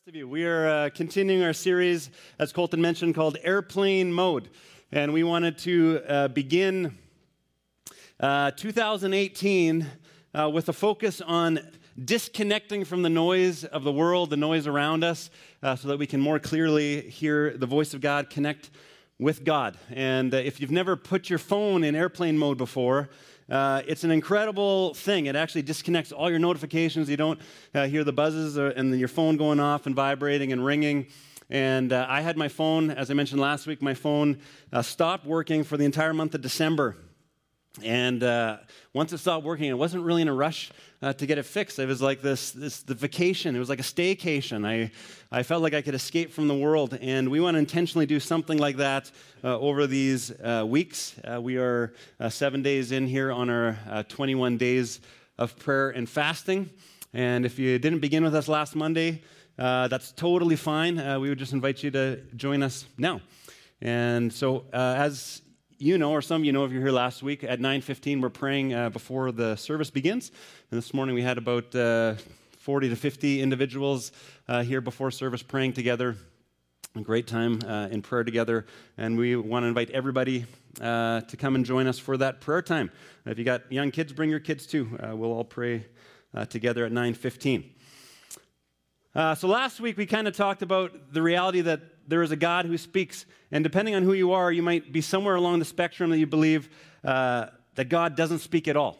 rest of you. We are uh, continuing our series, as Colton mentioned, called Airplane Mode. And we wanted to uh, begin uh, 2018 uh, with a focus on disconnecting from the noise of the world, the noise around us, uh, so that we can more clearly hear the voice of God, connect with God. And uh, if you've never put your phone in airplane mode before, uh, it's an incredible thing. It actually disconnects all your notifications. You don't uh, hear the buzzes or, and your phone going off and vibrating and ringing. And uh, I had my phone, as I mentioned last week, my phone uh, stopped working for the entire month of December. And uh, once it stopped working, I wasn't really in a rush uh, to get it fixed. It was like this, this, the vacation. It was like a staycation. I, I felt like I could escape from the world. And we want to intentionally do something like that uh, over these uh, weeks. Uh, we are uh, seven days in here on our 21 days of prayer and fasting. And if you didn't begin with us last Monday, that's totally fine. we would just invite you to join us now. And so, as you know, or some of you know if you're here last week, at 9.15 we're praying uh, before the service begins. And this morning we had about uh, 40 to 50 individuals uh, here before service praying together. A great time uh, in prayer together. And we want to invite everybody uh, to come and join us for that prayer time. If you got young kids, bring your kids too. Uh, we'll all pray together at 9.15. Uh, so last week we kind of talked about the reality that there is a God who speaks, and depending on who you are, you might be somewhere along the spectrum that you believe uh, that God doesn't speak at all.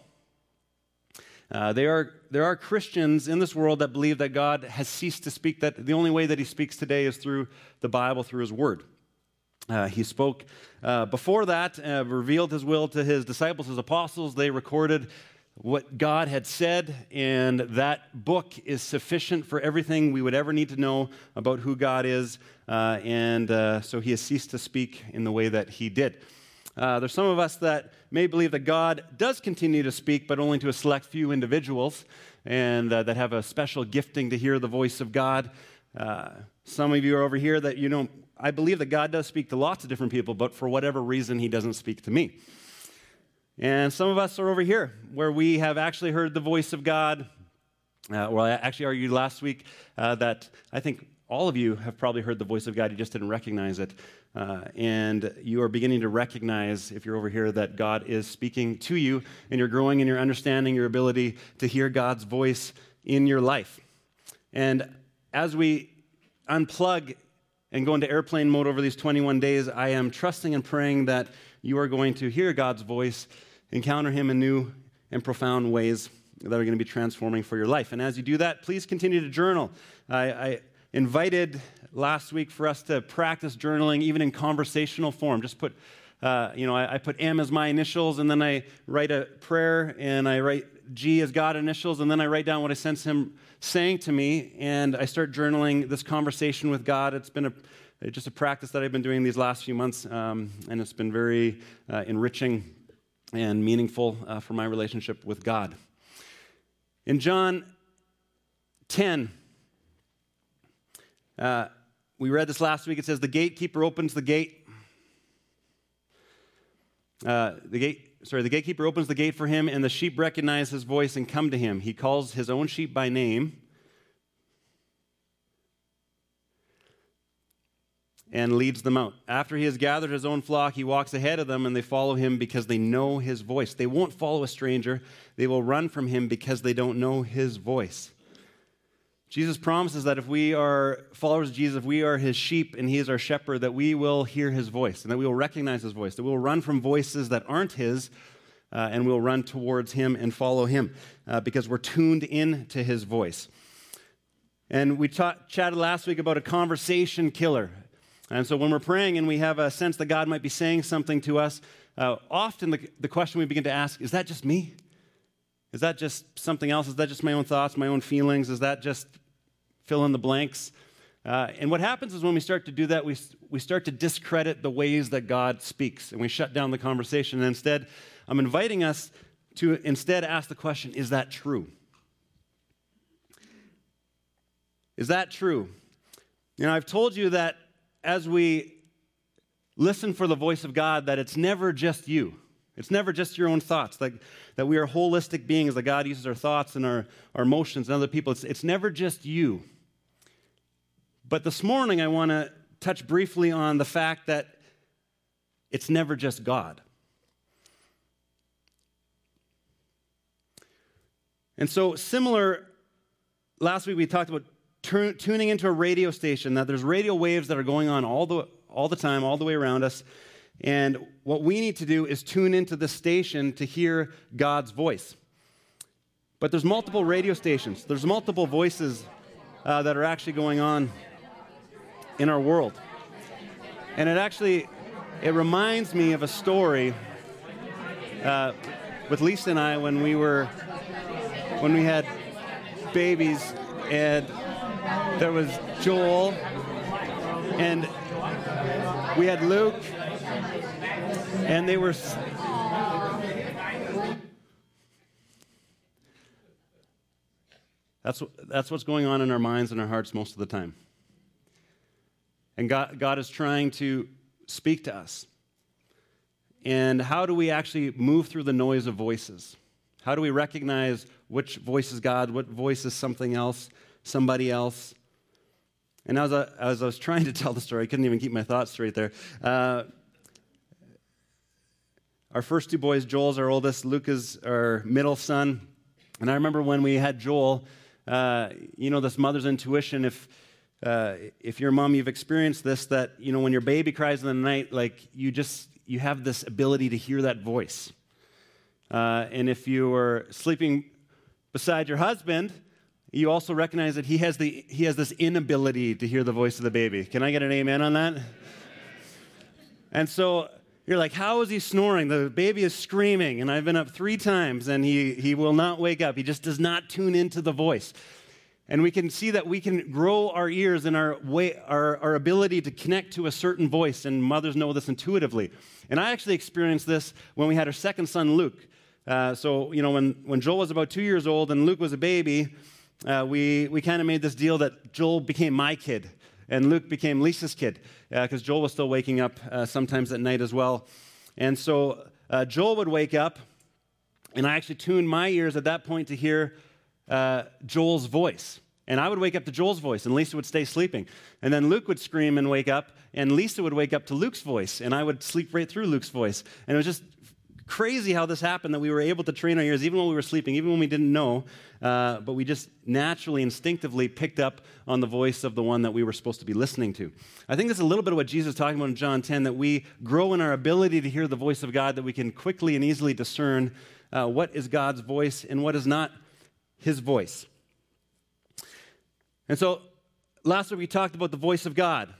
Uh, there, are, there are Christians in this world that believe that God has ceased to speak, that the only way that He speaks today is through the Bible, through His Word. Uh, he spoke uh, before that, uh, revealed his will to his disciples, his apostles. They recorded what God had said, and that book is sufficient for everything we would ever need to know about who God is. Uh, and uh, so he has ceased to speak in the way that he did. Uh, there's some of us that may believe that God does continue to speak, but only to a select few individuals, and uh, that have a special gifting to hear the voice of God. Uh, some of you are over here that you know, I believe that God does speak to lots of different people, but for whatever reason, he doesn't speak to me. And some of us are over here where we have actually heard the voice of God. Uh, well, I actually argued last week uh, that I think all of you have probably heard the voice of God, you just didn't recognize it. Uh, and you are beginning to recognize, if you're over here, that God is speaking to you, and you're growing in your understanding, your ability to hear God's voice in your life. And as we unplug and go into airplane mode over these 21 days, I am trusting and praying that you are going to hear God's voice encounter Him in new and profound ways that are going to be transforming for your life. And as you do that, please continue to journal. I, I invited last week for us to practice journaling even in conversational form. Just put, uh, you know, I, I, put M as my initials, and then I write a prayer, and I write G as God initials, and then I write down what I sense Him saying to me, and I start journaling this conversation with God. It's been a just a practice that I've been doing these last few months, um, and it's been very uh, enriching and meaningful uh, for my relationship with God. In John 10, uh, we read this last week. It says, The gatekeeper opens the gate. Uh, the gate, sorry, the gatekeeper opens the gate for him, and the sheep recognize his voice and come to him. He calls his own sheep by name and leads them out. After he has gathered his own flock, he walks ahead of them and they follow him because they know his voice. They won't follow a stranger, they will run from him because they don't know his voice. Jesus promises that if we are followers of Jesus, if we are his sheep and he is our shepherd, that we will hear his voice and that we will recognize his voice, that we will run from voices that aren't his uh, and we'll run towards him and follow him uh, because we're tuned in to his voice. And we ta- chatted last week about a conversation killer. And so when we're praying and we have a sense that God might be saying something to us, uh, often the, the question we begin to ask is that just me? Is that just something else? Is that just my own thoughts, my own feelings? Is that just fill in the blanks? Uh, and what happens is when we start to do that, we, we start to discredit the ways that God speaks and we shut down the conversation. And instead, I'm inviting us to instead ask the question is that true? Is that true? You know, I've told you that as we listen for the voice of God that it's never just you. It's never just your own thoughts, like that we are holistic beings, that God uses our thoughts and our, our emotions and other people. It's, it's never just you. But this morning, I want to touch briefly on the fact that it's never just God. And so, similar, last week we talked about tuning into a radio station, that there's radio waves that are going on all the, all the time, all the way around us. And what we need to do is tune into the station to hear God's voice. But there's multiple radio stations, there's multiple voices uh, that are actually going on in our world. And it actually, it reminds me of a story uh, with Lisa and I when we were when we had babies, and there was Joel, and we had Luke, and they were. That's, that's what's going on in our minds and our hearts most of the time. And God, God is trying to speak to us. And how do we actually move through the noise of voices? How do we recognize which voice is God, what voice is something else, somebody else? And as I, as I was trying to tell the story, I couldn't even keep my thoughts straight there. Uh, our first two boys, Joel's our oldest, Luke is our middle son. And I remember when we had Joel, uh, you know, this mother's intuition, if, uh, if you're a mom, you've experienced this, that, you know, when your baby cries in the night, like, you just, you have this ability to hear that voice. Uh, and if you were sleeping beside your husband, you also recognize that he has, the, he has this inability to hear the voice of the baby. Can I get an amen on that? and so you're like, how is he snoring? The baby is screaming, and I've been up three times, and he, he will not wake up. He just does not tune into the voice. And we can see that we can grow our ears and our, way, our, our ability to connect to a certain voice, and mothers know this intuitively. And I actually experienced this when we had our second son, Luke. Uh, so, you know, when, when Joel was about two years old and Luke was a baby, uh, we, we kind of made this deal that Joel became my kid and Luke became Lisa's kid because uh, Joel was still waking up uh, sometimes at night as well. And so uh, Joel would wake up, and I actually tuned my ears at that point to hear uh, Joel's voice. And I would wake up to Joel's voice, and Lisa would stay sleeping. And then Luke would scream and wake up, and Lisa would wake up to Luke's voice, and I would sleep right through Luke's voice. And it was just crazy how this happened that we were able to train our ears even when we were sleeping, even when we didn't know, uh, but we just naturally, instinctively picked up on the voice of the one that we were supposed to be listening to. I think that's a little bit of what Jesus is talking about in John 10 that we grow in our ability to hear the voice of God, that we can quickly and easily discern uh, what is God's voice and what is not his voice. And so last week we talked about the voice of God.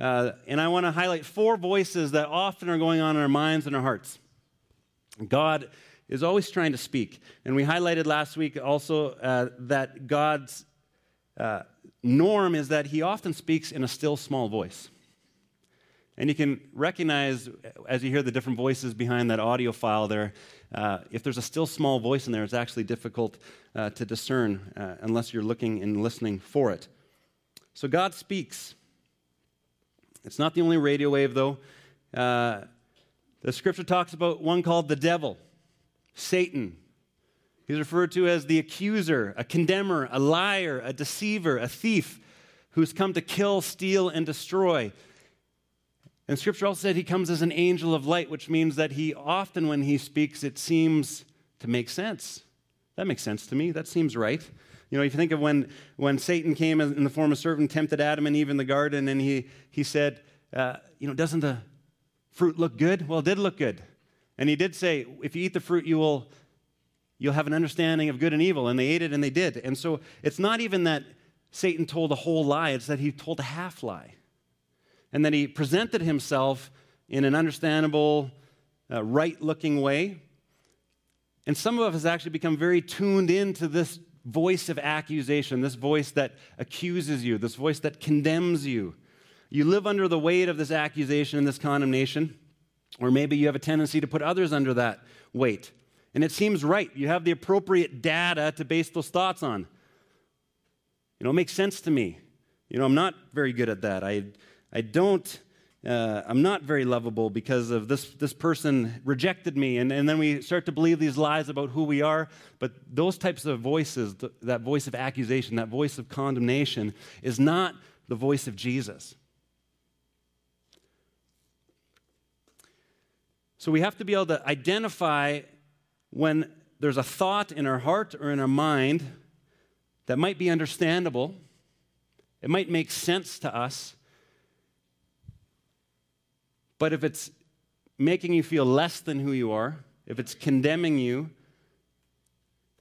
Uh, and I want to highlight four voices that often are going on in our minds and our hearts. God is always trying to speak. And we highlighted last week also uh, that God's uh, norm is that he often speaks in a still small voice. And you can recognize as you hear the different voices behind that audio file there, uh, if there's a still small voice in there, it's actually difficult uh, to discern uh, unless you're looking and listening for it. So God speaks. It's not the only radio wave, though. The scripture talks about one called the devil, Satan. He's referred to as the accuser, a condemner, a liar, a deceiver, a thief who's come to kill, steal, and destroy. And scripture also said he comes as an angel of light, which means that he often, when he speaks, it seems to make sense. That makes sense to me. That seems right. You know, if you think of when, when Satan came in the form of a serpent, tempted Adam and Eve in the garden, and he, he said, uh, you know, doesn't the, fruit look good? Well, it did look good. And he did say, if you eat the fruit, you will you'll have an understanding of good and evil. And they ate it and they did. And so it's not even that Satan told a whole lie, it's that he told a half lie. And that he presented himself in an understandable, uh, right looking way. And some of us has actually become very tuned into this voice of accusation, this voice that accuses you, this voice that condemns you. You live under the weight of this accusation and this condemnation, or maybe you have a tendency to put others under that weight. And it seems right. You have the appropriate data to base those thoughts on. You know, it makes sense to me. You know, I'm not very good at that. I, I don't, uh, I'm not very lovable because of this, this person rejected me. And, and then we start to believe these lies about who we are. But those types of voices, that voice of accusation, that voice of condemnation, is not the voice of Jesus. So we have to be able to identify when there's a thought in our heart or in our mind that might be understandable, it might make sense to us, but if it's making you feel less than who you are, if it's condemning you,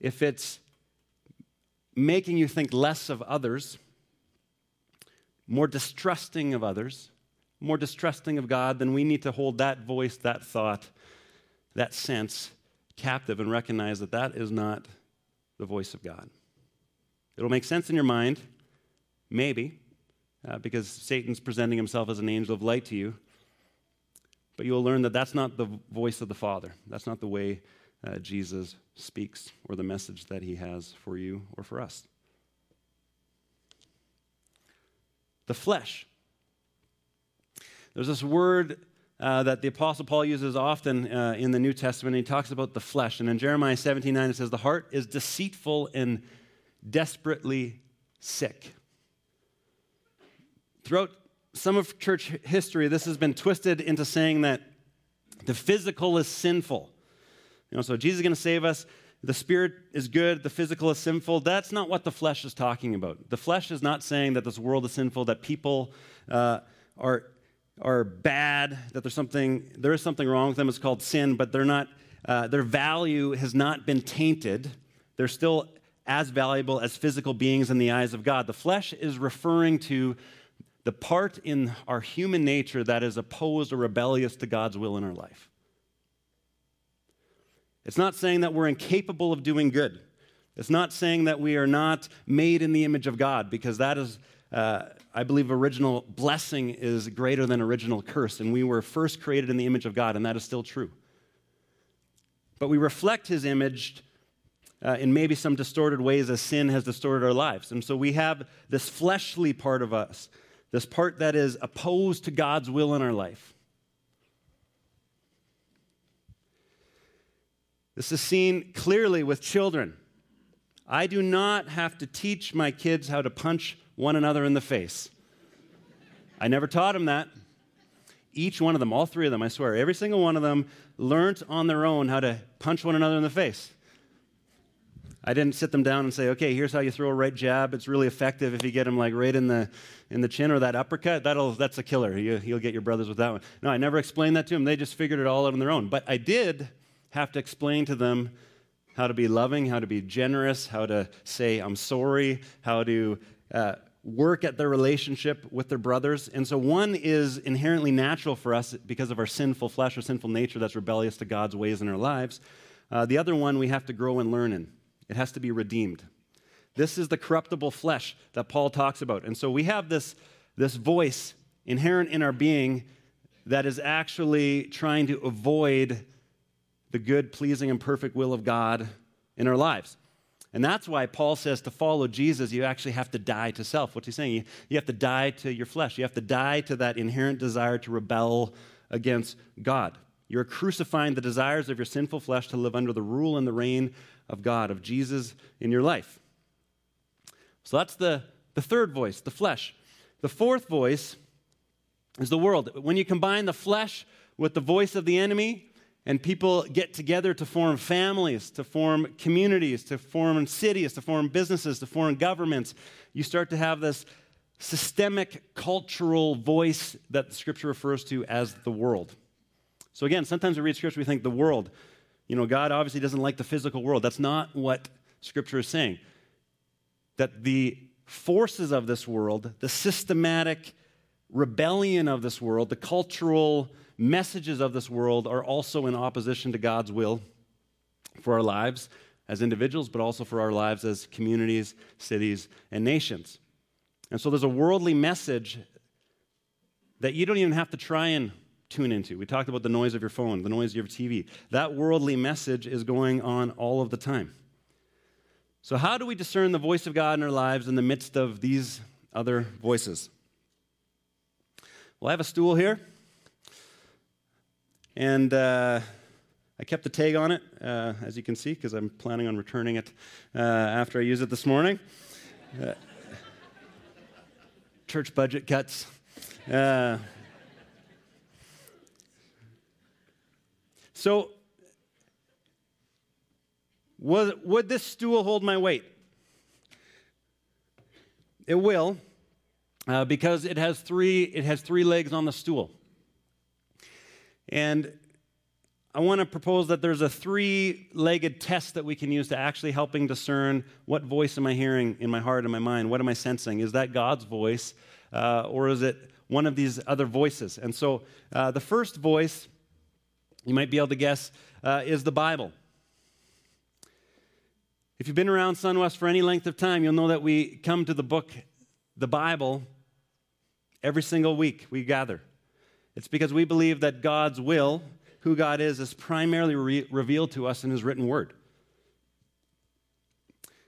if it's making you think less of others, more distrusting of others, more distrusting of God, then we need to hold that voice, that thought, that sense captive and recognize that that is not the voice of God. It'll make sense in your mind, maybe, uh, because Satan's presenting himself as an angel of light to you. But you'll learn that that's not the voice of the Father. That's not the way uh, Jesus speaks or the message that he has for you or for us. The flesh. There's this word uh, that the Apostle Paul uses often uh, in the New Testament. He talks about the flesh. And in Jeremiah 17 9, it says, The heart is deceitful and desperately sick. Throughout some of church history, this has been twisted into saying that the physical is sinful. You know, so Jesus is going to save us. The spirit is good, the physical is sinful. That's not what the flesh is talking about. The flesh is not saying that this world is sinful, that people uh, are are bad, that there's something, there is something wrong with them. It's called sin, but they're not, uh, their value has not been tainted. They're still as valuable as physical beings in the eyes of God. The flesh is referring to the part in our human nature that is opposed or rebellious to God's will in our life. It's not saying that we're incapable of doing good. It's not saying that we are not made in the image of God, because that is uh, I believe original blessing is greater than original curse, and we were first created in the image of God, and that is still true. But we reflect his image uh, in maybe some distorted ways as sin has distorted our lives. And so we have this fleshly part of us, this part that is opposed to God's will in our life. This is seen clearly with children. I do not have to teach my kids how to punch one another in the face. I never taught them that. Each one of them, all three of them, I swear, every single one of them learned on their own how to punch one another in the face. I didn't sit them down and say, okay, here's how you throw a right jab. It's really effective if you get them like right in the, in the chin or that uppercut. That'll, that's a killer. You, you'll get your brothers with that one. No, I never explained that to them. They just figured it all out on their own. But I did have to explain to them how to be loving, how to be generous, how to say, I'm sorry, how to uh, work at their relationship with their brothers. And so one is inherently natural for us because of our sinful flesh or sinful nature that's rebellious to God's ways in our lives. Uh, the other one we have to grow and learn in. It has to be redeemed. This is the corruptible flesh that Paul talks about. And so we have this, this voice inherent in our being that is actually trying to avoid the good, pleasing, and perfect will of God in our lives. And that's why Paul says to follow Jesus, you actually have to die to self. What's he saying? You, you have to die to your flesh. You have to die to that inherent desire to rebel against God. You're crucifying the desires of your sinful flesh to live under the rule and the reign of God, of Jesus in your life. So that's the, the third voice, the flesh. The fourth voice is the world. When you combine the flesh with the voice of the enemy, and people get together to form families, to form communities, to form cities, to form businesses, to form governments. You start to have this systemic cultural voice that the scripture refers to as the world. So, again, sometimes we read scripture, we think the world. You know, God obviously doesn't like the physical world. That's not what scripture is saying. That the forces of this world, the systematic rebellion of this world, the cultural messages of this world are also in opposition to God's will for our lives as individuals, but also for our lives as communities, cities, and nations. And so there's a worldly message that you don't even have to try and tune into. We talked about the noise of your phone, the noise of your TV. That worldly message is going on all of the time. So, how do we discern the voice of God in our lives in the midst of these other voices? Well, I have a stool here. And uh, I kept the tag on it, uh, as you can see, because I'm planning on returning it uh, after I use it this morning. Uh, church budget cuts. Uh, so, would, would this stool hold my weight? It will, uh, because it has three. It has three legs on the stool, and I want to propose that there's a three-legged test that we can use to actually helping discern what voice am I hearing in my heart and my mind. What am I sensing? Is that God's voice, uh, or is it one of these other voices? And so, uh, the first voice you might be able to guess uh, is the Bible. If you've been around Sunwest for any length of time, you'll know that we come to the book, the Bible, every single week we gather. It's because we believe that God's will, who God is, is primarily re- revealed to us in His written word.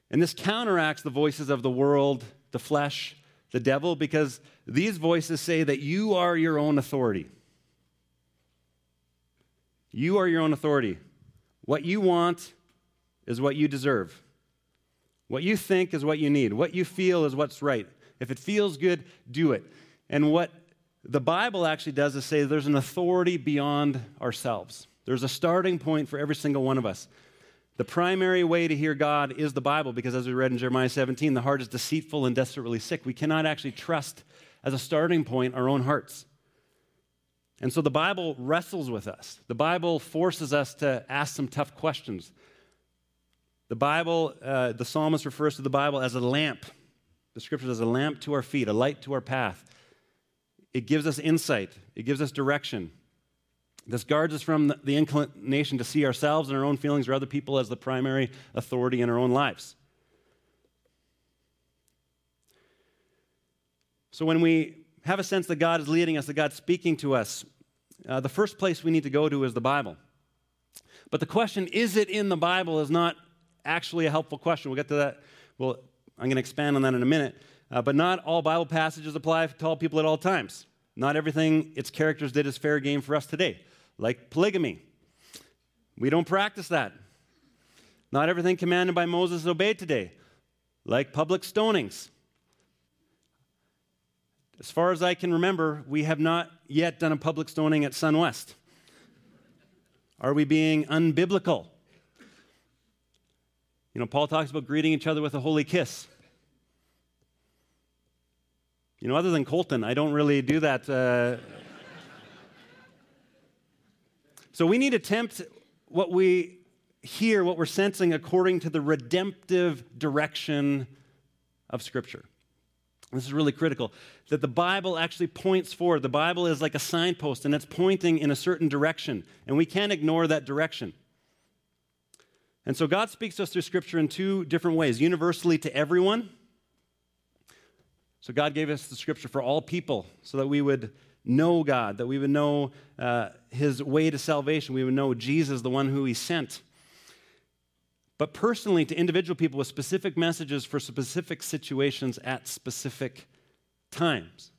And this counteracts the voices of the world, the flesh, the devil, because these voices say that you are your own authority. You are your own authority. What you want is what you deserve. What you think is what you need. What you feel is what's right. If it feels good, do it. And what the Bible actually does say there's an authority beyond ourselves. There's a starting point for every single one of us. The primary way to hear God is the Bible because, as we read in Jeremiah 17, the heart is deceitful and desperately sick. We cannot actually trust as a starting point our own hearts. And so the Bible wrestles with us. The Bible forces us to ask some tough questions. The Bible, uh, the psalmist refers to the Bible as a lamp. The scriptures as a lamp to our feet, a light to our path. It gives us insight, it gives us direction. This guards us from the inclination to see ourselves and our own feelings or other people as the primary authority in our own lives. So when we have a sense that God is leading us, that God's speaking to us, uh, the first place we need to go to is the Bible. But the question, is it in the Bible, is not actually a helpful question. We'll get to that. Well, I'm going to expand on that in a minute. Uh, but not all Bible passages apply to all people at all times. Not everything its characters did is fair game for us today, like polygamy. We don't practice that. Not everything commanded by Moses is obeyed today, like public stonings. As far as I can remember, we have not yet done a public stoning at SunWest. Are we being unbiblical? You know, Paul talks about greeting each other with a holy kiss. You know, other than Colton, I don't really do that. Uh... so we need to tempt what we hear, what we're sensing, according to the redemptive direction of Scripture. This is really critical that the Bible actually points forward. The Bible is like a signpost and it's pointing in a certain direction, and we can't ignore that direction. And so God speaks to us through Scripture in two different ways universally to everyone. So God gave us the Scripture for all people so that we would know God, that we would know uh, His way to salvation, we would know Jesus, the one who He sent. But personally, to individual people with specific messages for specific situations at specific times.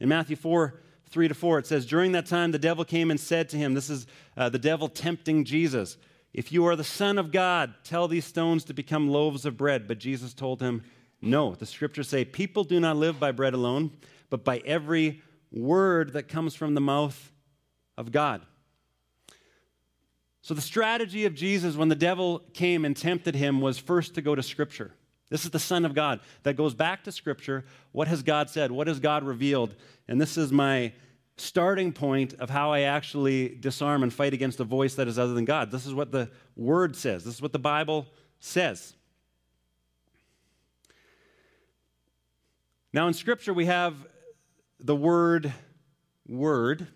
In Matthew 4, 3 to 4, it says, During that time, the devil came and said to him, This is uh, the devil tempting Jesus. If you are the Son of God, tell these stones to become loaves of bread. But Jesus told him, No. The scriptures say, People do not live by bread alone, but by every word that comes from the mouth of God. So, the strategy of Jesus when the devil came and tempted him was first to go to Scripture. This is the Son of God that goes back to Scripture. What has God said? What has God revealed? And this is my starting point of how I actually disarm and fight against a voice that is other than God. This is what the Word says, this is what the Bible says. Now, in Scripture, we have the word word,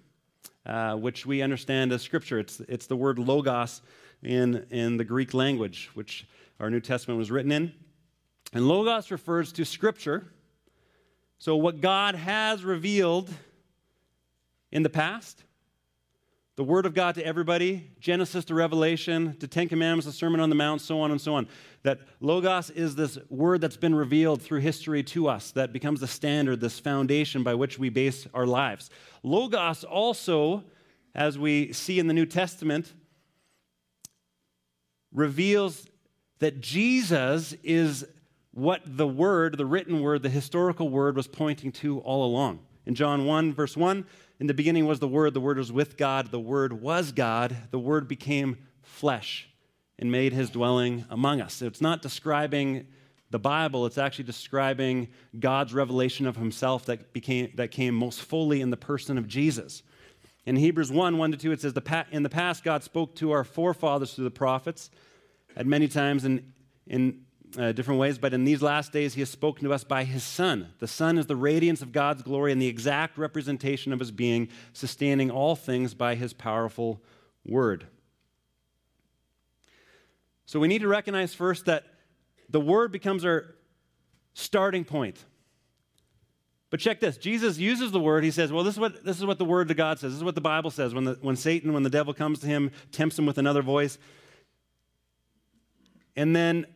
uh, which we understand as Scripture. It's, it's the word logos in, in the Greek language, which our New Testament was written in. And logos refers to Scripture. So, what God has revealed in the past, the Word of God to everybody, Genesis to Revelation, to Ten Commandments, the Sermon on the Mount, so on and so on. That Logos is this word that's been revealed through history to us, that becomes the standard, this foundation by which we base our lives. Logos also, as we see in the New Testament, reveals that Jesus is what the word, the written word, the historical word was pointing to all along. In John 1, verse 1, in the beginning was the Word, the Word was with God, the Word was God, the Word became flesh and made his dwelling among us. It's not describing the Bible, it's actually describing God's revelation of himself that, became, that came most fully in the person of Jesus. In Hebrews 1 1 to 2, it says, In the past, God spoke to our forefathers through the prophets at many times in, in uh, different ways, but in these last days, He has spoken to us by His Son. The Son is the radiance of God's glory and the exact representation of His being, sustaining all things by His powerful word. So we need to recognize first that the Word becomes our starting point. But check this Jesus uses the word. He says, Well, this is what, this is what the word of God says. This is what the Bible says. When, the, when Satan, when the devil comes to him, tempts him with another voice. And then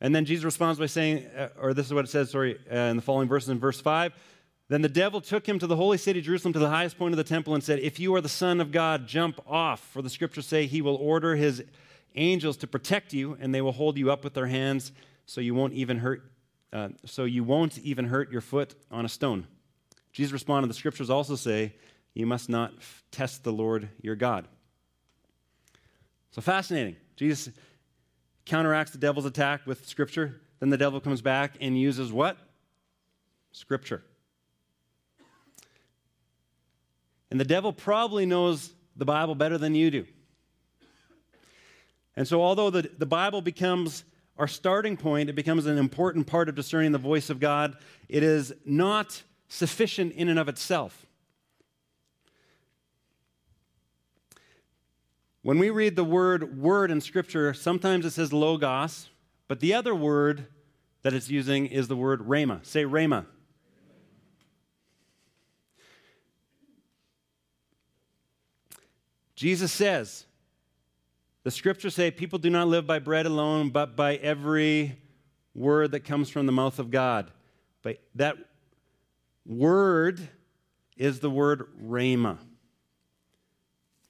And then Jesus responds by saying, uh, or this is what it says, sorry, uh, in the following verses in verse 5. Then the devil took him to the holy city, Jerusalem, to the highest point of the temple, and said, If you are the Son of God, jump off. For the scriptures say, He will order His angels to protect you, and they will hold you up with their hands, so you won't even hurt, uh, so you won't even hurt your foot on a stone. Jesus responded, The scriptures also say, You must not f- test the Lord your God. So fascinating. Jesus counteracts the devil's attack with Scripture. Then the devil comes back and uses what? Scripture. And the devil probably knows the Bible better than you do. And so, although the, the Bible becomes our starting point, it becomes an important part of discerning the voice of God, it is not sufficient in and of itself. When we read the word word in Scripture, sometimes it says logos, but the other word that it's using is the word rhema. Say rhema. Jesus says, the scriptures say people do not live by bread alone, but by every word that comes from the mouth of God. But that word is the word rhema.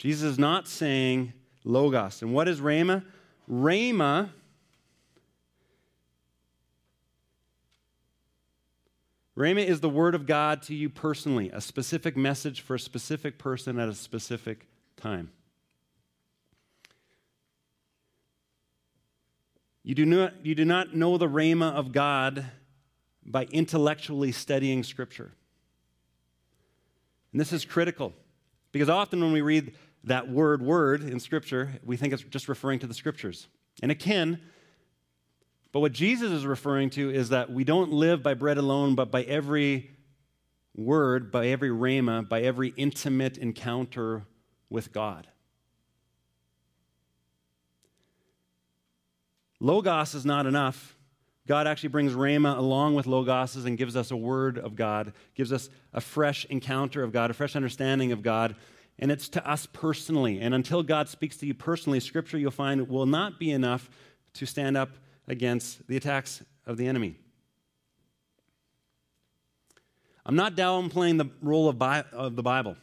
Jesus is not saying logos. And what is rhema? Rhema Rhema is the word of God to you personally, a specific message for a specific person at a specific time. You do not, you do not know the Rhema of God by intellectually studying Scripture. And this is critical because often when we read that word, word in Scripture, we think it's just referring to the Scriptures. And it can. But what Jesus is referring to is that we don't live by bread alone, but by every word, by every rhema, by every intimate encounter with God. Logos is not enough. God actually brings Rhema along with Logos and gives us a word of God, gives us a fresh encounter of God, a fresh understanding of God and it's to us personally. And until God speaks to you personally, Scripture you'll find will not be enough to stand up against the attacks of the enemy. I'm not downplaying the role of, Bi- of the Bible.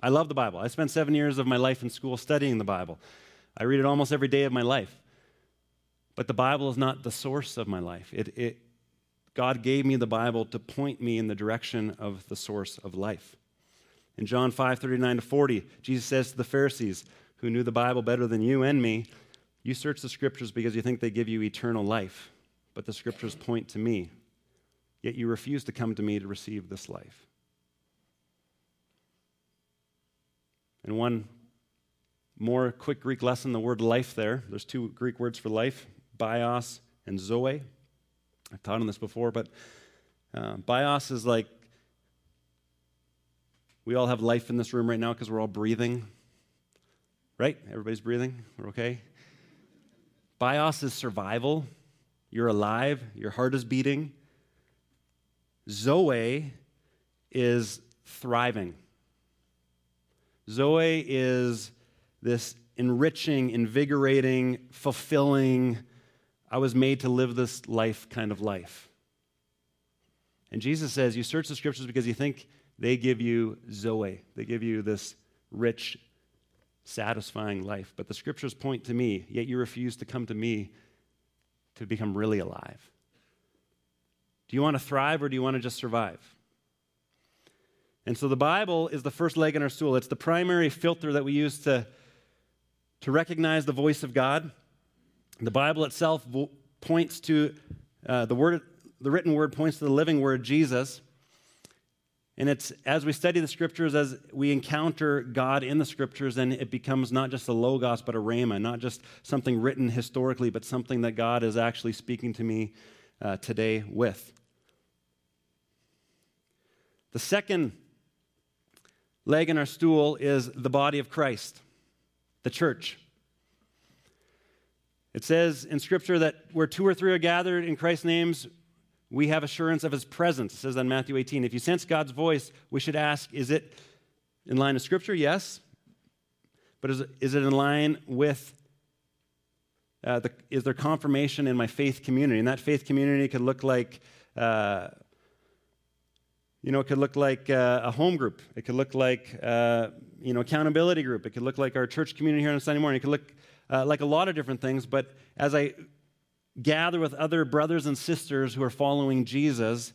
I love the Bible. I spent seven years of my life in school studying the Bible. I read it almost every day of my life. But the Bible is not the source of my life. It, it, God gave me the Bible to point me in the direction of the source of life. In John 5 39 to 40, Jesus says to the Pharisees, who knew the Bible better than you and me, You search the scriptures because you think they give you eternal life, but the scriptures point to me. Yet you refuse to come to me to receive this life. And one more quick Greek lesson the word life there. There's two Greek words for life bios and zoe. I've taught on this before, but uh, bios is like we all have life in this room right now because we're all breathing. Right? Everybody's breathing? We're okay? Bios is survival. You're alive, your heart is beating. Zoe is thriving. Zoe is this enriching, invigorating, fulfilling, I was made to live this life kind of life. And Jesus says, You search the scriptures because you think they give you Zoe. They give you this rich, satisfying life. But the scriptures point to me, yet you refuse to come to me to become really alive. Do you want to thrive or do you want to just survive? And so the Bible is the first leg in our stool. It's the primary filter that we use to, to recognize the voice of God. The Bible itself points to uh, the word, the written word points to the living word, Jesus. And it's as we study the scriptures, as we encounter God in the scriptures, then it becomes not just a logos, but a rhema, not just something written historically, but something that God is actually speaking to me uh, today with. The second leg in our stool is the body of Christ, the church. It says in Scripture that where two or three are gathered in Christ's names, we have assurance of his presence. It says in Matthew 18. If you sense God's voice, we should ask, is it in line with Scripture? Yes. But is it, is it in line with, uh, the, is there confirmation in my faith community? And that faith community could look like, uh, you know, it could look like uh, a home group. It could look like, uh, you know, accountability group. It could look like our church community here on Sunday morning. It could look uh, like a lot of different things. But as I gather with other brothers and sisters who are following Jesus,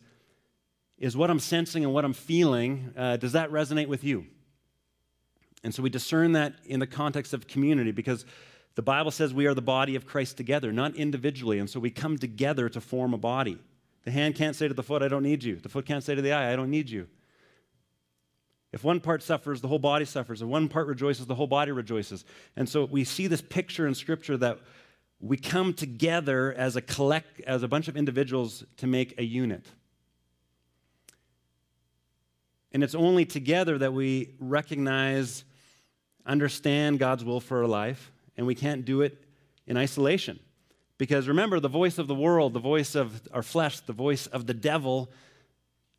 is what I'm sensing and what I'm feeling, uh, does that resonate with you? And so we discern that in the context of community because the Bible says we are the body of Christ together, not individually. And so we come together to form a body. The hand can't say to the foot, I don't need you. The foot can't say to the eye, I don't need you. If one part suffers, the whole body suffers. If one part rejoices, the whole body rejoices. And so we see this picture in Scripture that we come together as a collect as a bunch of individuals to make a unit. And it's only together that we recognize understand god's will for our life and we can't do it in isolation. Because remember the voice of the world the voice of our flesh the voice of the devil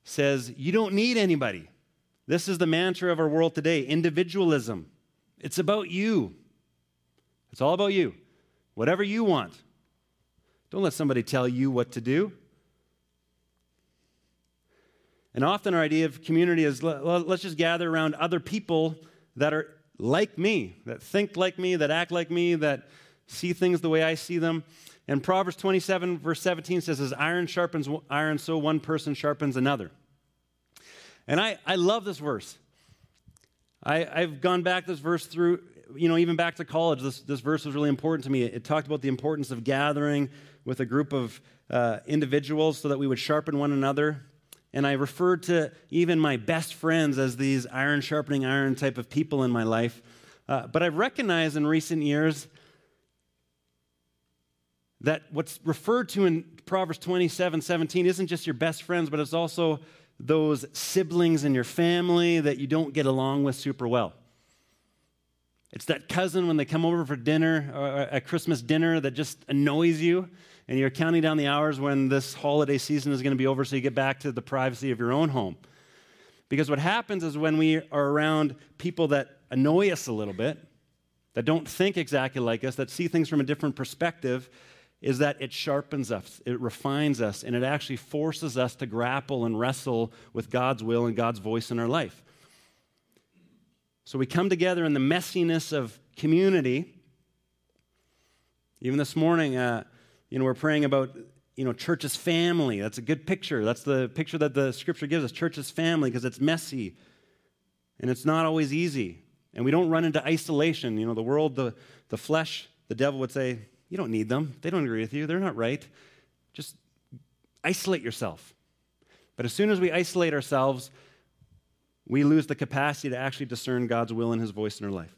says you don't need anybody. This is the mantra of our world today individualism. It's about you. It's all about you whatever you want. Don't let somebody tell you what to do. And often our idea of community is let's just gather around other people that are like me, that think like me, that act like me, that see things the way I see them. And Proverbs 27, verse 17 says, As iron sharpens iron, so one person sharpens another. And I, I love this verse. I, I've gone back this verse through you know, even back to college, this, this verse was really important to me. It, talked about the importance of gathering with a group of uh, individuals so that we would sharpen one another. And I referred to even my best friends as these iron sharpening iron type of people in my life. Uh, but I've recognized in recent years that what's referred to in Proverbs 27 17 isn't just your best friends, but it's also those siblings in your family that you don't get along with super well. It's that cousin when they come over for dinner, uh, uh, or a Christmas dinner, that just annoys you, and you're counting down the hours when this holiday season is going to be over so you get back to the privacy of your own home. Because what happens is when we are around people that annoy us a little bit, that don't think exactly like us, that see things from a different perspective, is that it sharpens us, it refines us, and it actually forces us to grapple and wrestle with God's will and God's voice in our life. So we come together in the messiness of community. Even this morning, uh, you know, we're praying about, you know, church as family. That's a good picture. That's the picture that the scripture gives us. Church as family because it's messy and it's not always easy. And we don't run into isolation. You know, the world, the, the flesh, the devil would say, you don't need them. They don't agree with you. They're not right. Just isolate yourself. But as soon as we isolate ourselves, we lose the capacity to actually discern God's will and his voice in our life.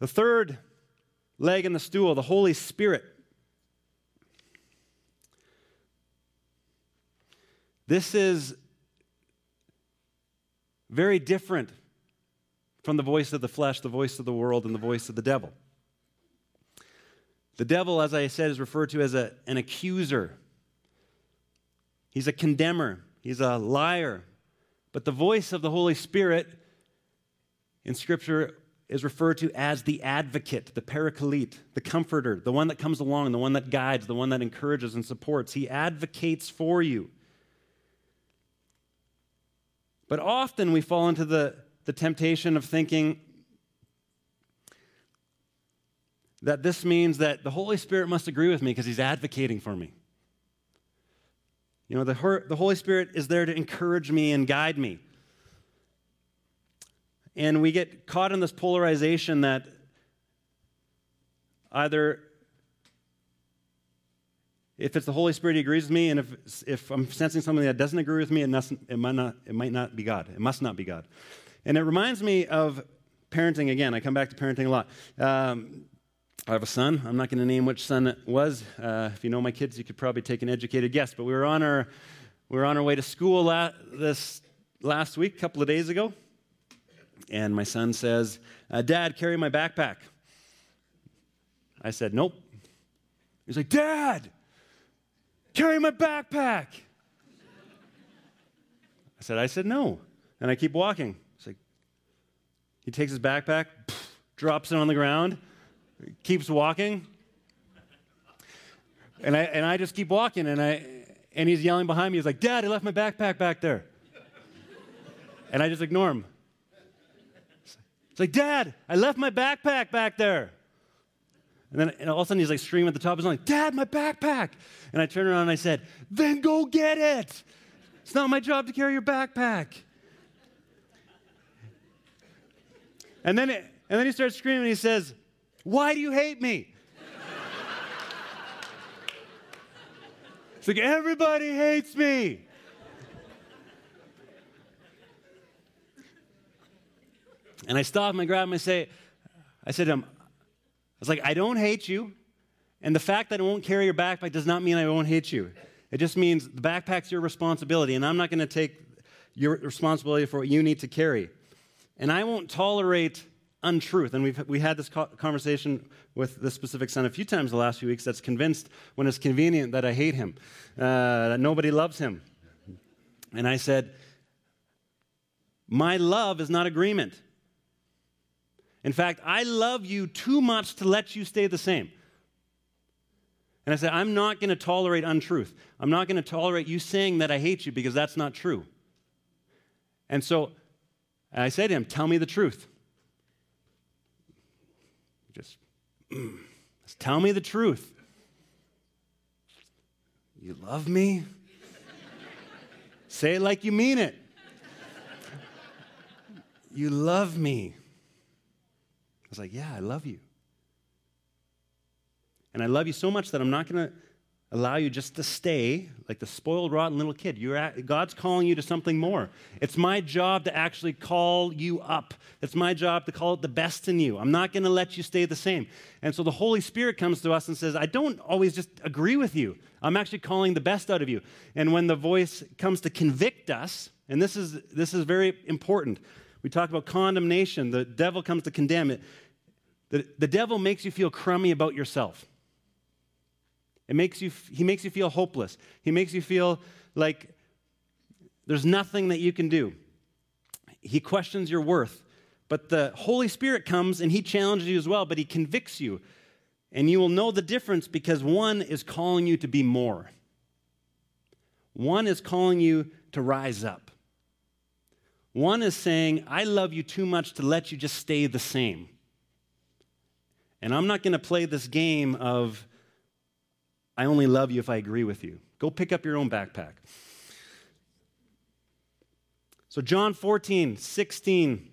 The third leg in the stool, the Holy Spirit. This is very different from the voice of the flesh, the voice of the world, and the voice of the devil. The devil, as I said, is referred to as a, an accuser. He's a condemner. He's a liar. But the voice of the Holy Spirit in Scripture is referred to as the advocate, the paraclete, the comforter, the one that comes along, the one that guides, the one that encourages and supports. He advocates for you. But often we fall into the, the temptation of thinking that this means that the Holy Spirit must agree with me because he's advocating for me. You know, the, the Holy Spirit is there to encourage me and guide me. And we get caught in this polarization that either if it's the Holy Spirit, He agrees with me, and if, if I'm sensing something that doesn't agree with me, it, must, it, might not, it might not be God. It must not be God. And it reminds me of parenting again. I come back to parenting a lot. Um, I have a son. I'm not going to name which son it was. Uh, if you know my kids, you could probably take an educated guess. But we were on our, we were on our way to school la- this last week, a couple of days ago. And my son says, uh, Dad, carry my backpack. I said, Nope. He's like, Dad, carry my backpack. I said, I said, No. And I keep walking. He's like, he takes his backpack, drops it on the ground keeps walking. And I, and I just keep walking, and, I, and he's yelling behind me. He's like, Dad, I left my backpack back there. And I just ignore him. It's like, Dad, I left my backpack back there. And then and all of a sudden he's like screaming at the top of his lungs, Dad, my backpack. And I turned around and I said, Then go get it. It's not my job to carry your backpack. And then, it, and then he starts screaming and he says, why do you hate me? It's like, everybody hates me. And I stop I grab and I say, I said to him, I was like, I don't hate you. And the fact that I won't carry your backpack does not mean I won't hate you. It just means the backpack's your responsibility, and I'm not going to take your responsibility for what you need to carry. And I won't tolerate untruth. And we've we had this conversation with this specific son a few times the last few weeks that's convinced when it's convenient that I hate him, uh, that nobody loves him. And I said, My love is not agreement. In fact, I love you too much to let you stay the same. And I said, I'm not going to tolerate untruth. I'm not going to tolerate you saying that I hate you because that's not true. And so I said to him, Tell me the truth. Just, just tell me the truth. You love me? Say it like you mean it. You love me. I was like, Yeah, I love you. And I love you so much that I'm not going to allow you just to stay like the spoiled, rotten little kid. You're at, God's calling you to something more. It's my job to actually call you up. It's my job to call it the best in you. I'm not going to let you stay the same. And so the Holy Spirit comes to us and says, I don't always just agree with you. I'm actually calling the best out of you. And when the voice comes to convict us, and this is, this is very important, we talk about condemnation. The devil comes to condemn it. The, the devil makes you feel crummy about yourself. It makes you, he makes you feel hopeless. He makes you feel like there's nothing that you can do. He questions your worth. But the Holy Spirit comes and he challenges you as well, but he convicts you. And you will know the difference because one is calling you to be more. One is calling you to rise up. One is saying, I love you too much to let you just stay the same. And I'm not going to play this game of I only love you if I agree with you. Go pick up your own backpack. So, John 14, 16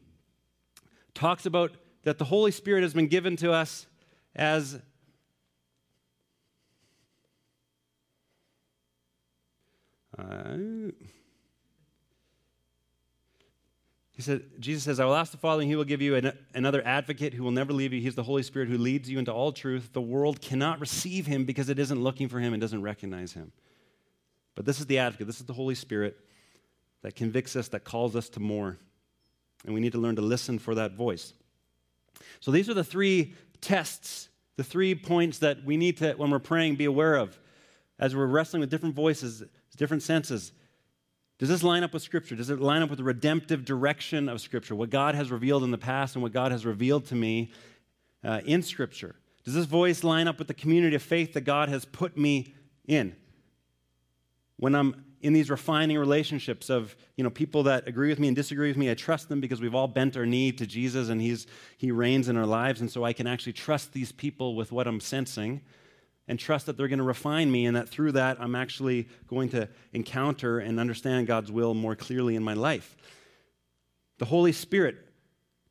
talks about that the Holy Spirit has been given to us as uh, He said, Jesus says, I will ask the Father, and he will give you an, another advocate who will never leave you. He's the Holy Spirit who leads you into all truth. The world cannot receive him because it isn't looking for him and doesn't recognize him. But this is the advocate. This is the Holy Spirit that convicts us, that calls us to more. And we need to learn to listen for that voice. So these are the three tests, the three points that we need to, when we're praying, be aware of as we're wrestling with different voices, different senses. Does this line up with Scripture? Does it line up with the redemptive direction of Scripture, what God has revealed in the past and what God has revealed to me uh, in Scripture? Does this voice line up with the community of faith that God has put me in? When I'm in these refining relationships of you know people that agree with me and disagree with me i trust them because we've all bent our knee to jesus and he's he reigns in our lives and so i can actually trust these people with what i'm sensing and trust that they're going to refine me and that through that i'm actually going to encounter and understand god's will more clearly in my life the holy spirit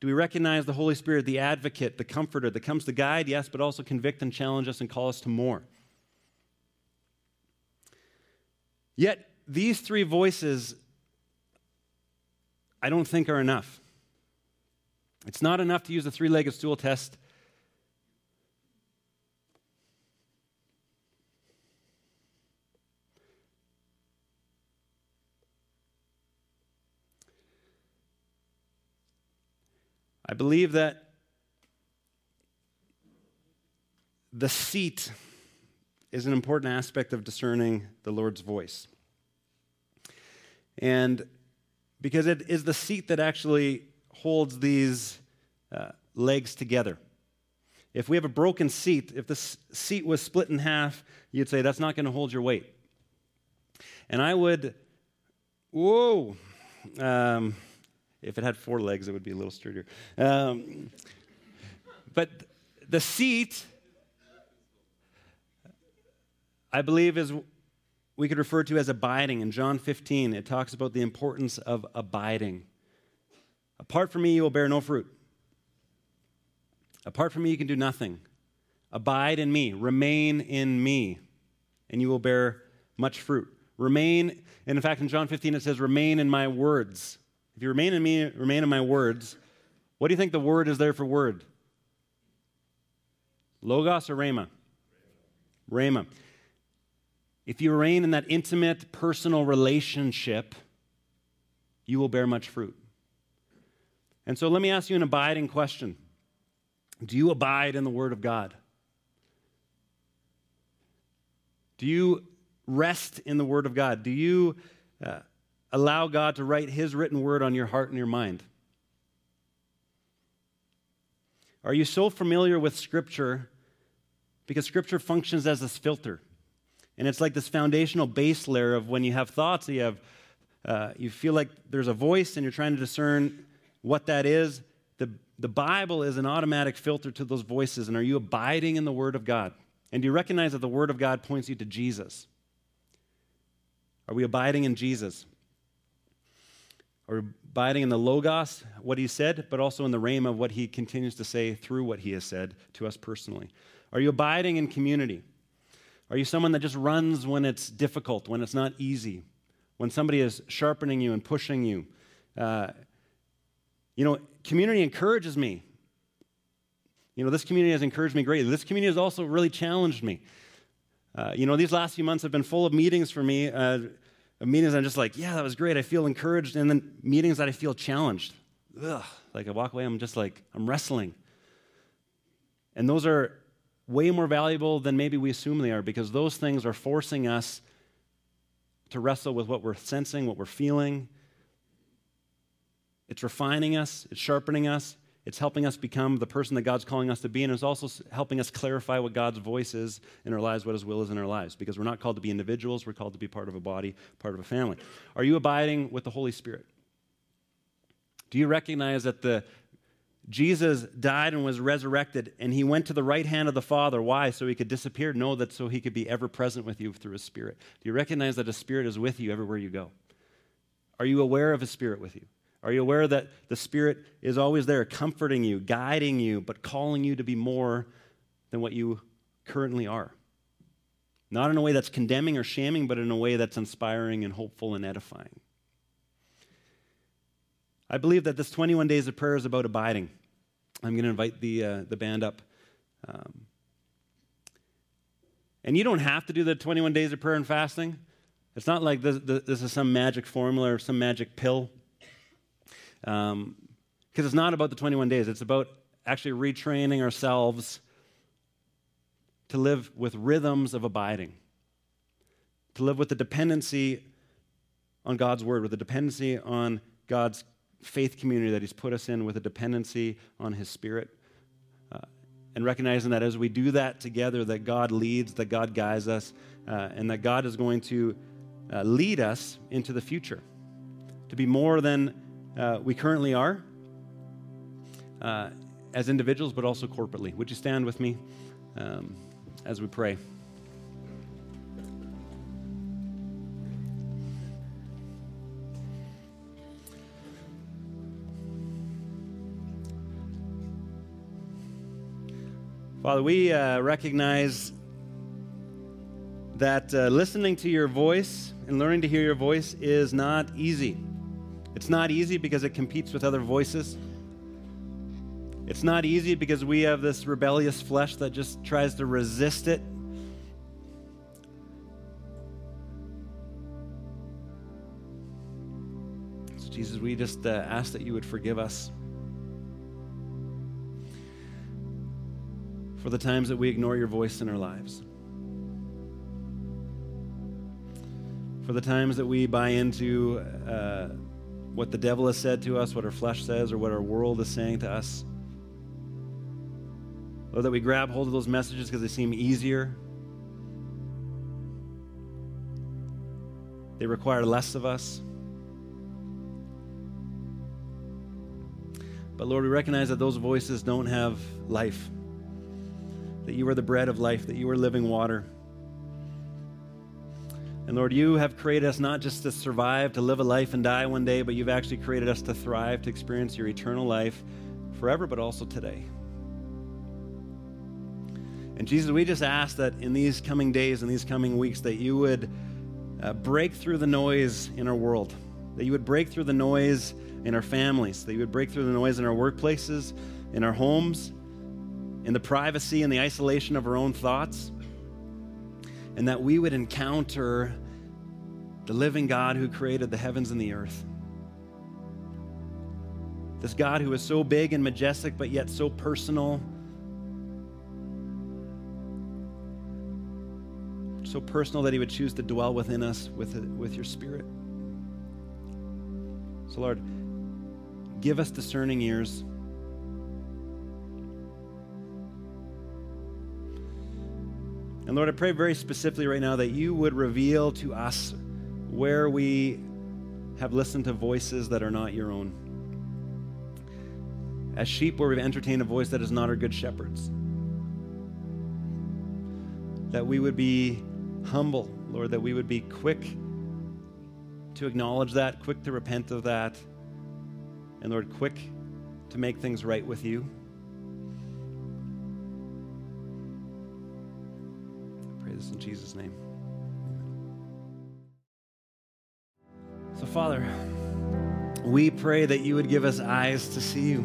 do we recognize the holy spirit the advocate the comforter that comes to guide yes but also convict and challenge us and call us to more yet these three voices, I don't think are enough. It's not enough to use the three legged stool test. I believe that the seat is an important aspect of discerning the Lord's voice. And because it is the seat that actually holds these uh, legs together. If we have a broken seat, if the seat was split in half, you'd say that's not going to hold your weight. And I would, whoa, um, if it had four legs, it would be a little sturdier. Um, but the seat, I believe, is we could refer to as abiding. In John 15, it talks about the importance of abiding. Apart from me, you will bear no fruit. Apart from me, you can do nothing. Abide in me, remain in me, and you will bear much fruit. Remain, and in fact, in John 15, it says, remain in my words. If you remain in me, remain in my words. What do you think the word is there for word? Logos or Rhema? Rhema. If you remain in that intimate, personal relationship, you will bear much fruit. And so let me ask you an abiding question Do you abide in the Word of God? Do you rest in the Word of God? Do you uh, allow God to write His written Word on your heart and your mind? Are you so familiar with Scripture because Scripture functions as this filter? And it's like this foundational base layer of when you have thoughts, you have uh, you feel like there's a voice and you're trying to discern what that is. The, the Bible is an automatic filter to those voices. And are you abiding in the Word of God? And do you recognize that the Word of God points you to Jesus? Are we abiding in Jesus? Are we abiding in the Logos, what He said, but also in the Rhema of what He continues to say through what He has said to us personally? Are you abiding in community? Are you someone that just runs when it's difficult, when it's not easy, when somebody is sharpening you and pushing you? Uh, you know, community encourages me. You know, this community has encouraged me greatly. This community has also really challenged me. Uh, you know, these last few months have been full of meetings for me. Uh, meetings I'm just like, yeah, that was great. I feel encouraged. And then meetings that I feel challenged. Ugh, like I walk away, I'm just like, I'm wrestling. And those are way more valuable than maybe we assume they are because those things are forcing us to wrestle with what we're sensing, what we're feeling. It's refining us, it's sharpening us, it's helping us become the person that God's calling us to be, and it's also helping us clarify what God's voice is in our lives, what His will is in our lives, because we're not called to be individuals, we're called to be part of a body, part of a family. Are you abiding with the Holy Spirit? Do you recognize that the Jesus died and was resurrected, and he went to the right hand of the Father. Why? So he could disappear? No, that so he could be ever present with you through his Spirit. Do you recognize that his Spirit is with you everywhere you go? Are you aware of his Spirit with you? Are you aware that the Spirit is always there, comforting you, guiding you, but calling you to be more than what you currently are? Not in a way that's condemning or shaming, but in a way that's inspiring and hopeful and edifying. I believe that this 21 days of prayer is about abiding. I'm going to invite the, uh, the band up. Um, and you don't have to do the 21 days of prayer and fasting. It's not like this, this is some magic formula or some magic pill. Because um, it's not about the 21 days, it's about actually retraining ourselves to live with rhythms of abiding, to live with the dependency on God's word, with the dependency on God's faith community that He's put us in with a dependency on His Spirit. Uh, and recognizing that as we do that together, that God leads, that God guides us, uh, and that God is going to uh, lead us into the future, to be more than uh, we currently are uh, as individuals, but also corporately. Would you stand with me um, as we pray? Father, we uh, recognize that uh, listening to your voice and learning to hear your voice is not easy. It's not easy because it competes with other voices. It's not easy because we have this rebellious flesh that just tries to resist it. So, Jesus, we just uh, ask that you would forgive us for the times that we ignore your voice in our lives. For the times that we buy into uh, what the devil has said to us, what our flesh says, or what our world is saying to us. Or that we grab hold of those messages because they seem easier. They require less of us. But Lord, we recognize that those voices don't have life that you are the bread of life, that you are living water. And Lord, you have created us not just to survive, to live a life and die one day, but you've actually created us to thrive, to experience your eternal life forever, but also today. And Jesus, we just ask that in these coming days in these coming weeks, that you would uh, break through the noise in our world, that you would break through the noise in our families, that you would break through the noise in our workplaces, in our homes, in the privacy and the isolation of our own thoughts, and that we would encounter the living God who created the heavens and the earth. This God who is so big and majestic, but yet so personal. So personal that he would choose to dwell within us with, with your spirit. So, Lord, give us discerning ears. And Lord, I pray very specifically right now that you would reveal to us where we have listened to voices that are not your own. As sheep, where we've entertained a voice that is not our good shepherds. That we would be humble, Lord, that we would be quick to acknowledge that, quick to repent of that, and Lord, quick to make things right with you. This in Jesus' name. So, Father, we pray that you would give us eyes to see you.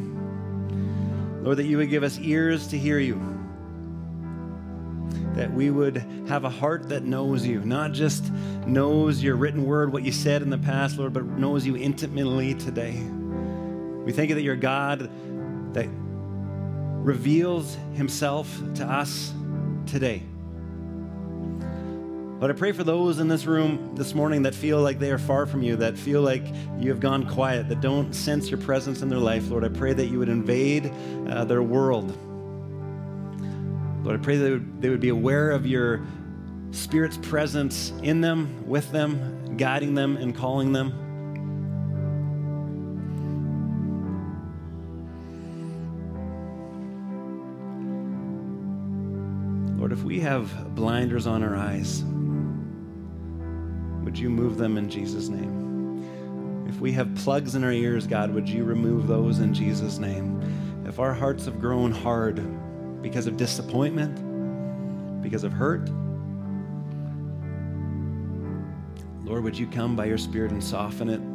Lord, that you would give us ears to hear you. That we would have a heart that knows you, not just knows your written word, what you said in the past, Lord, but knows you intimately today. We thank you that you're God that reveals himself to us today. But I pray for those in this room this morning that feel like they are far from you, that feel like you have gone quiet, that don't sense your presence in their life. Lord, I pray that you would invade uh, their world. Lord, I pray that they would, they would be aware of your Spirit's presence in them, with them, guiding them, and calling them. Lord, if we have blinders on our eyes, would you move them in Jesus' name? If we have plugs in our ears, God, would you remove those in Jesus' name? If our hearts have grown hard because of disappointment, because of hurt, Lord, would you come by your Spirit and soften it?